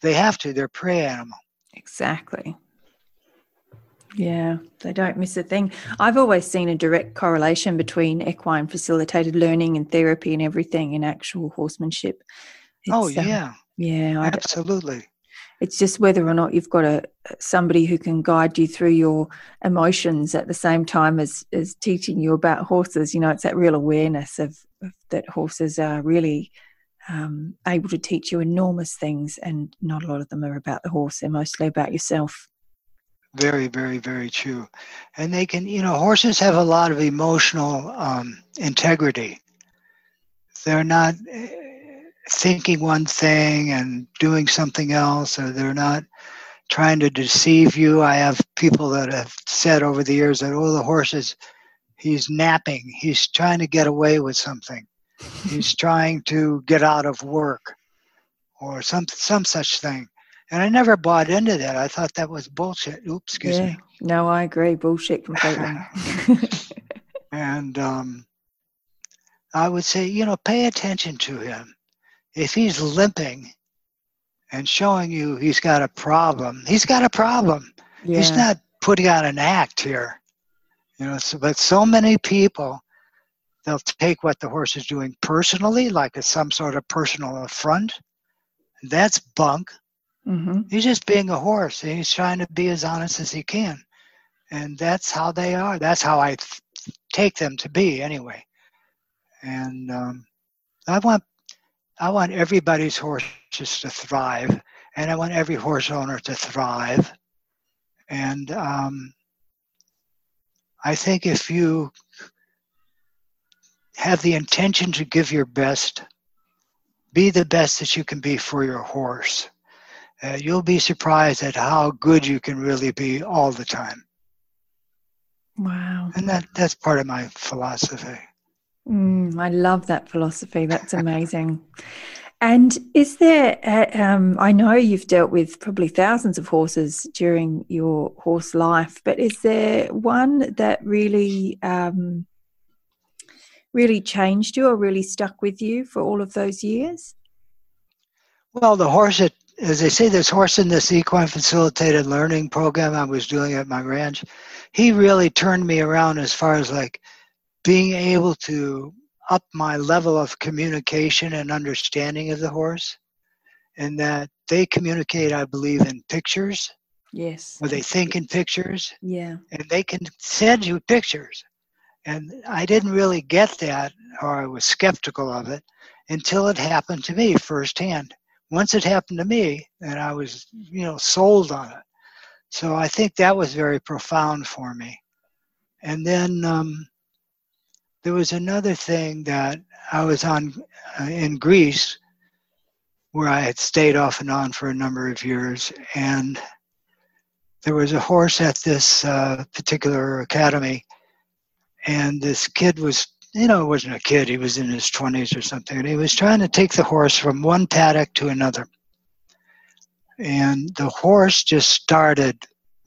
They have to, they're prey animal. Exactly. Yeah, they don't miss a thing. I've always seen a direct correlation between equine facilitated learning and therapy and everything in actual horsemanship. Oh, it's, oh yeah, um, yeah, absolutely. It's just whether or not you've got a somebody who can guide you through your emotions at the same time as as teaching you about horses. You know, it's that real awareness of, of that horses are really um, able to teach you enormous things, and not a lot of them are about the horse. They're mostly about yourself. Very, very, very true. And they can, you know, horses have a lot of emotional um, integrity. They're not eh, thinking one thing and doing something else, or they're not trying to deceive you. I have people that have said over the years that, oh, the horse is, he's napping. He's trying to get away with something. he's trying to get out of work or some, some such thing. And I never bought into that. I thought that was bullshit. Oops, excuse yeah. me. No, I agree. Bullshit completely. and um, I would say, you know, pay attention to him. If he's limping and showing you he's got a problem, he's got a problem. Yeah. He's not putting on an act here. You know, so, but so many people, they'll take what the horse is doing personally, like it's some sort of personal affront. That's bunk. Mm-hmm. He's just being a horse. He's trying to be as honest as he can. And that's how they are. That's how I th- take them to be, anyway. And um, I want I want everybody's horses to thrive, and I want every horse owner to thrive. And um, I think if you have the intention to give your best, be the best that you can be for your horse uh, you'll be surprised at how good you can really be all the time. Wow. And that, that's part of my philosophy. Mm, I love that philosophy. That's amazing. And is there, uh, um, I know you've dealt with probably thousands of horses during your horse life, but is there one that really, um, really changed you or really stuck with you for all of those years? Well, the horse that, as they say, this horse in this equine facilitated learning program I was doing at my ranch, he really turned me around as far as like being able to up my level of communication and understanding of the horse and that they communicate i believe in pictures yes. or they think in pictures yeah. and they can send you pictures. And i didn't really get that or i was skeptical of it until it happened to me firsthand once it happened to me and i was you know sold on it. So i think that was very profound for me. And then um, there was another thing that I was on uh, in Greece, where I had stayed off and on for a number of years, and there was a horse at this uh, particular academy, and this kid was, you know, it wasn't a kid; he was in his twenties or something, and he was trying to take the horse from one paddock to another, and the horse just started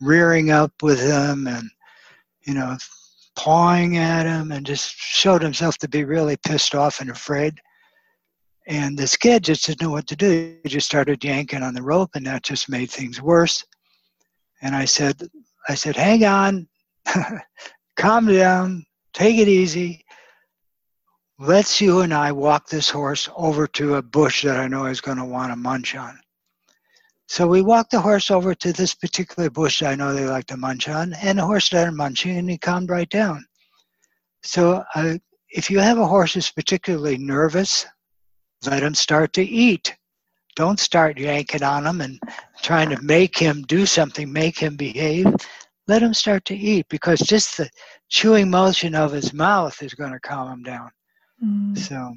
rearing up with him, and you know, pawing at him and just showed himself to be really pissed off and afraid. And this kid just didn't know what to do. He just started yanking on the rope, and that just made things worse. And I said, I said, hang on, calm down, take it easy. Let's you and I walk this horse over to a bush that I know he's going to want to munch on. So we walked the horse over to this particular bush that I know they like to munch on, and the horse started munching and he calmed right down. So uh, if you have a horse who's particularly nervous, let him start to eat. Don't start yanking on him and trying to make him do something, make him behave. Let him start to eat because just the chewing motion of his mouth is going to calm him down. Mm. So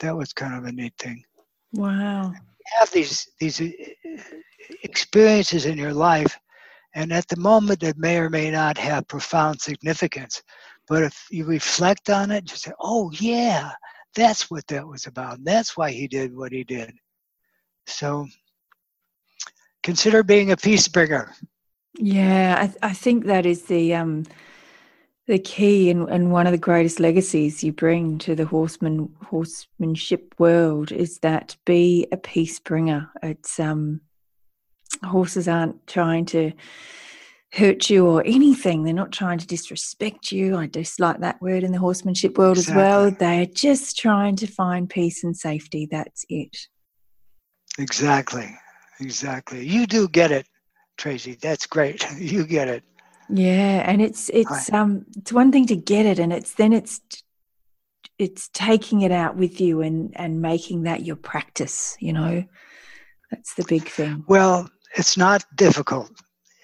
that was kind of a neat thing. Wow have these these uh, experiences in your life, and at the moment it may or may not have profound significance. But if you reflect on it, you say, "Oh yeah, that's what that was about. And That's why he did what he did." So consider being a peace bringer. Yeah, I, th- I think that is the um, the key and, and one of the greatest legacies you bring to the horseman horsemanship world is that be a peace bringer. It's um horses aren't trying to hurt you or anything. They're not trying to disrespect you. I dislike that word in the horsemanship world exactly. as well. They're just trying to find peace and safety. That's it. Exactly. Exactly. You do get it, Tracy. That's great. You get it. Yeah, and it's it's um it's one thing to get it, and it's then it's it's taking it out with you and and making that your practice. You know, that's the big thing. Well, it's not difficult.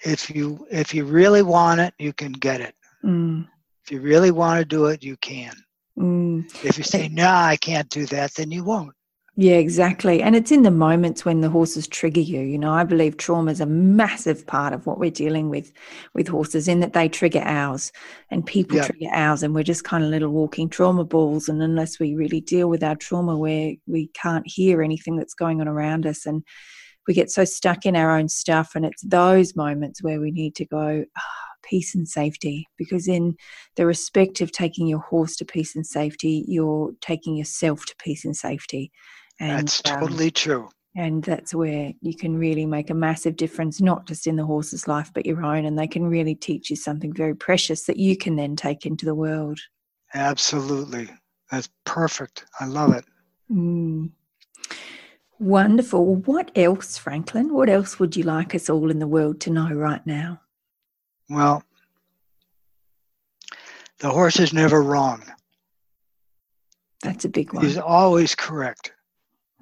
If you if you really want it, you can get it. Mm. If you really want to do it, you can. Mm. If you say no, nah, I can't do that, then you won't. Yeah, exactly. And it's in the moments when the horses trigger you. You know, I believe trauma is a massive part of what we're dealing with with horses in that they trigger ours and people yeah. trigger ours and we're just kind of little walking trauma balls and unless we really deal with our trauma where we can't hear anything that's going on around us and we get so stuck in our own stuff and it's those moments where we need to go oh, peace and safety because in the respect of taking your horse to peace and safety you're taking yourself to peace and safety and, that's um, totally um, true. And that's where you can really make a massive difference, not just in the horse's life, but your own. And they can really teach you something very precious that you can then take into the world. Absolutely. That's perfect. I love it. Mm. Wonderful. What else, Franklin? What else would you like us all in the world to know right now? Well, the horse is never wrong. That's a big one. He's always correct.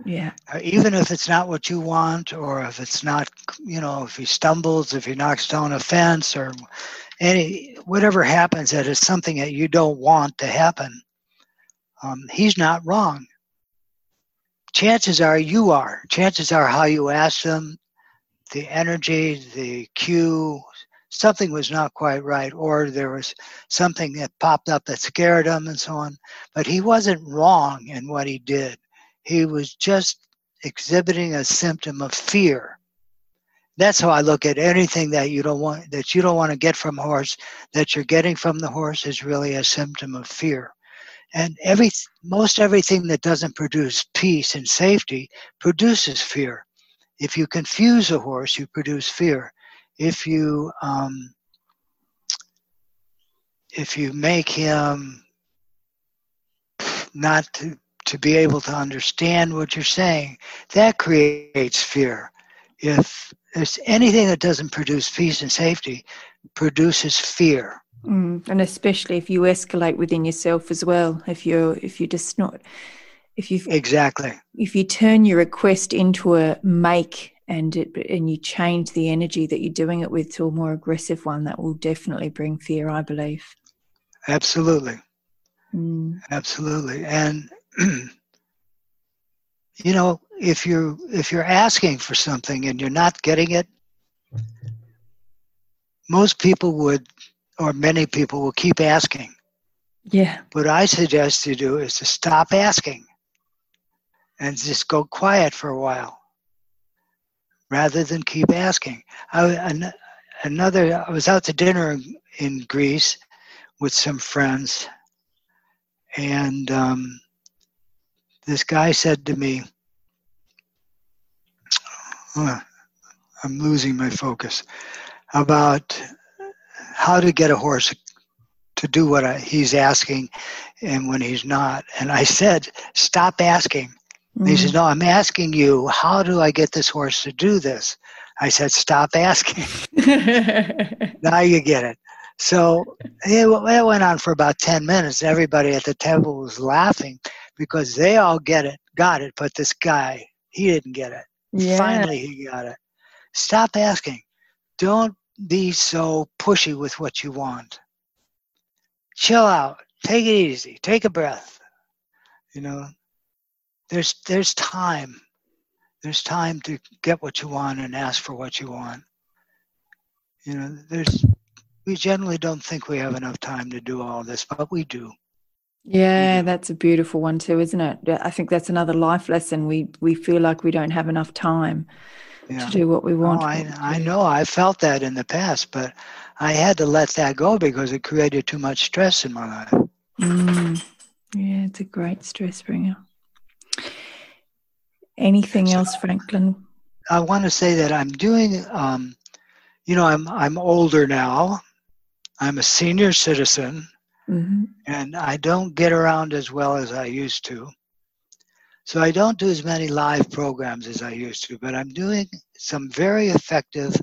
Yeah. Uh, even if it's not what you want, or if it's not, you know, if he stumbles, if he knocks down a fence, or any whatever happens that is something that you don't want to happen, um, he's not wrong. Chances are you are. Chances are how you ask them, the energy, the cue, something was not quite right, or there was something that popped up that scared him, and so on. But he wasn't wrong in what he did he was just exhibiting a symptom of fear. That's how I look at anything that you don't want that you don't want to get from a horse that you're getting from the horse is really a symptom of fear. And every most everything that doesn't produce peace and safety produces fear. If you confuse a horse, you produce fear. If you um, if you make him not to, to be able to understand what you're saying, that creates fear. If there's anything that doesn't produce peace and safety, produces fear. Mm, and especially if you escalate within yourself as well. If you're if you're just not if you exactly if you turn your request into a make and it and you change the energy that you're doing it with to a more aggressive one, that will definitely bring fear. I believe. Absolutely. Mm. Absolutely. And you know, if you if you're asking for something and you're not getting it, most people would or many people will keep asking. Yeah. What I suggest you do is to stop asking and just go quiet for a while rather than keep asking. I, another, I was out to dinner in Greece with some friends, and um, this guy said to me, oh, I'm losing my focus, about how to get a horse to do what I, he's asking and when he's not. And I said, Stop asking. Mm-hmm. He says, mm. No, I'm asking you, how do I get this horse to do this? I said, Stop asking. now you get it. So it, it went on for about 10 minutes. Everybody at the table was laughing because they all get it, got it, but this guy, he didn't get it. Yeah. Finally, he got it. Stop asking. Don't be so pushy with what you want. Chill out. Take it easy. Take a breath. You know, there's there's time. There's time to get what you want and ask for what you want. You know, there's we generally don't think we have enough time to do all this, but we do. Yeah, that's a beautiful one too, isn't it? I think that's another life lesson. We we feel like we don't have enough time yeah. to do what we want. Oh, I, I know. I felt that in the past, but I had to let that go because it created too much stress in my life. Mm. Yeah, it's a great stress bringer. Anything so, else, Franklin? I want to say that I'm doing. Um, you know, I'm I'm older now. I'm a senior citizen, mm-hmm. and I don't get around as well as I used to. So I don't do as many live programs as I used to, but I'm doing some very effective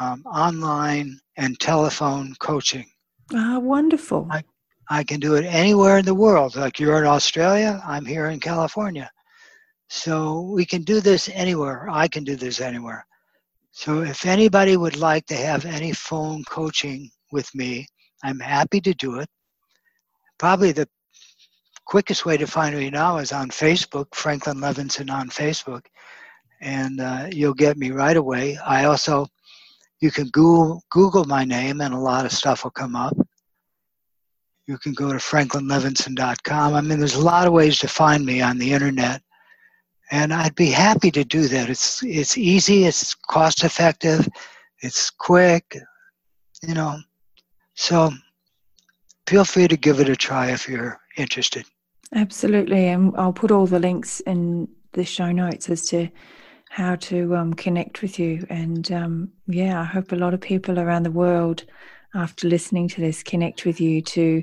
um, online and telephone coaching. Ah, wonderful. I, I can do it anywhere in the world. Like you're in Australia, I'm here in California. So we can do this anywhere. I can do this anywhere. So if anybody would like to have any phone coaching with me, I'm happy to do it. Probably the quickest way to find me now is on Facebook, Franklin Levinson on Facebook, and uh, you'll get me right away. I also, you can Google, Google my name and a lot of stuff will come up. You can go to franklinlevinson.com. I mean, there's a lot of ways to find me on the internet and I'd be happy to do that. It's it's easy, it's cost effective, it's quick, you know. So feel free to give it a try if you're interested. Absolutely, and I'll put all the links in the show notes as to how to um, connect with you. And um, yeah, I hope a lot of people around the world, after listening to this, connect with you to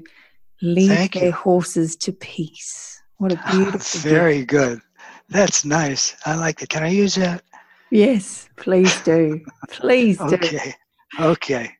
lead Thank their you. horses to peace. What a beautiful. Very gift. good. That's nice. I like it. Can I use that? Yes, please do. Please do. okay. Okay.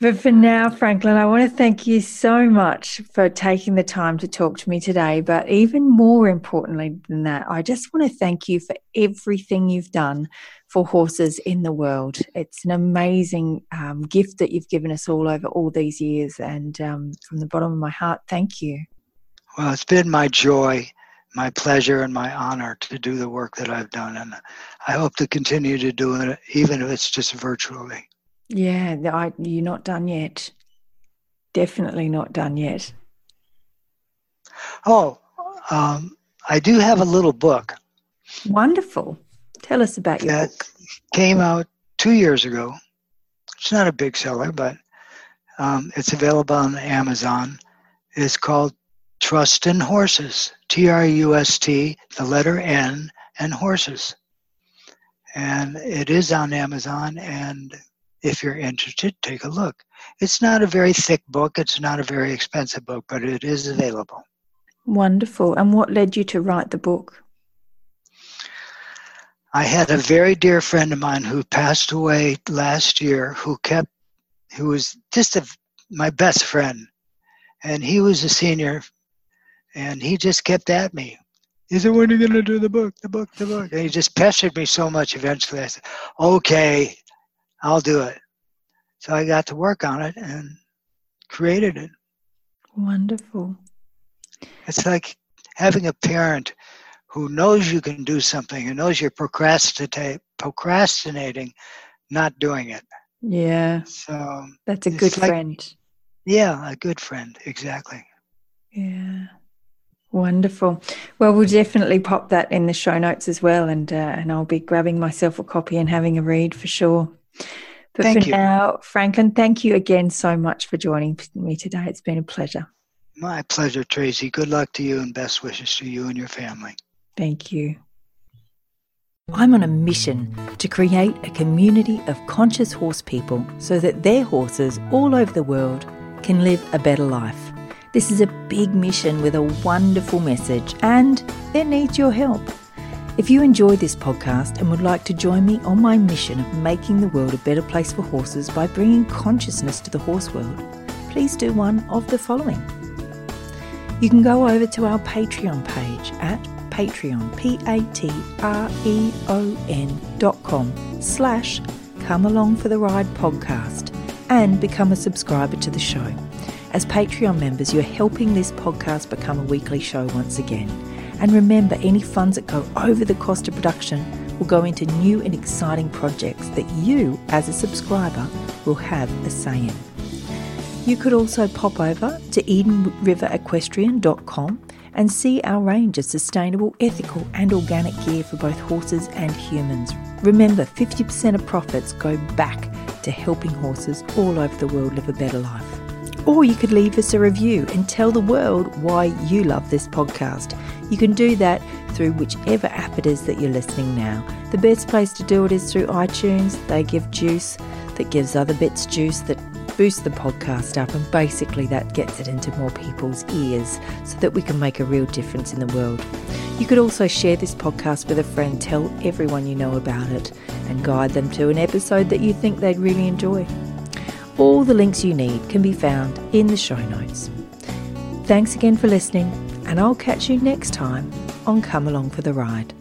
But for now, Franklin, I want to thank you so much for taking the time to talk to me today. But even more importantly than that, I just want to thank you for everything you've done for horses in the world. It's an amazing um, gift that you've given us all over all these years. And um, from the bottom of my heart, thank you. Well, it's been my joy my pleasure and my honor to do the work that I've done. And I hope to continue to do it, even if it's just virtually. Yeah, I, you're not done yet. Definitely not done yet. Oh, um, I do have a little book Wonderful. Tell us about your that book. came out two years ago. It's not a big seller, but um, it's available on Amazon. It's called Trust in Horses. T R U S T, the letter N, and horses. And it is on Amazon. And if you're interested, take a look. It's not a very thick book, it's not a very expensive book, but it is available. Wonderful. And what led you to write the book? I had a very dear friend of mine who passed away last year who kept, who was just a, my best friend. And he was a senior and he just kept at me. He said, When are you going to do the book, the book, the book? And he just pestered me so much eventually. I said, Okay, I'll do it. So I got to work on it and created it. Wonderful. It's like having a parent who knows you can do something and knows you're procrastinate, procrastinating, not doing it. Yeah. So That's a good like- friend. yeah, a good friend, exactly. Yeah. Wonderful. Well, we'll definitely pop that in the show notes as well, and uh, and I'll be grabbing myself a copy and having a read for sure. But Thank for you. now, Franklin, thank you again so much for joining me today. It's been a pleasure. My pleasure, Tracy. Good luck to you and best wishes to you and your family. Thank you. I'm on a mission to create a community of conscious horse people so that their horses all over the world can live a better life. This is a big mission with a wonderful message, and it needs your help. If you enjoy this podcast and would like to join me on my mission of making the world a better place for horses by bringing consciousness to the horse world, please do one of the following. You can go over to our Patreon page at Patreon, P-A-T-R-E-O-N dot com slash Come Along for the Ride podcast and become a subscriber to the show. As Patreon members, you're helping this podcast become a weekly show once again. And remember, any funds that go over the cost of production will go into new and exciting projects that you, as a subscriber, will have a say in. You could also pop over to EdenRiverEquestrian.com and see our range of sustainable, ethical, and organic gear for both horses and humans. Remember, 50% of profits go back to helping horses all over the world live a better life. Or you could leave us a review and tell the world why you love this podcast. You can do that through whichever app it is that you're listening now. The best place to do it is through iTunes. They give juice that gives other bits juice that boosts the podcast up, and basically that gets it into more people's ears so that we can make a real difference in the world. You could also share this podcast with a friend, tell everyone you know about it, and guide them to an episode that you think they'd really enjoy. All the links you need can be found in the show notes. Thanks again for listening, and I'll catch you next time on Come Along for the Ride.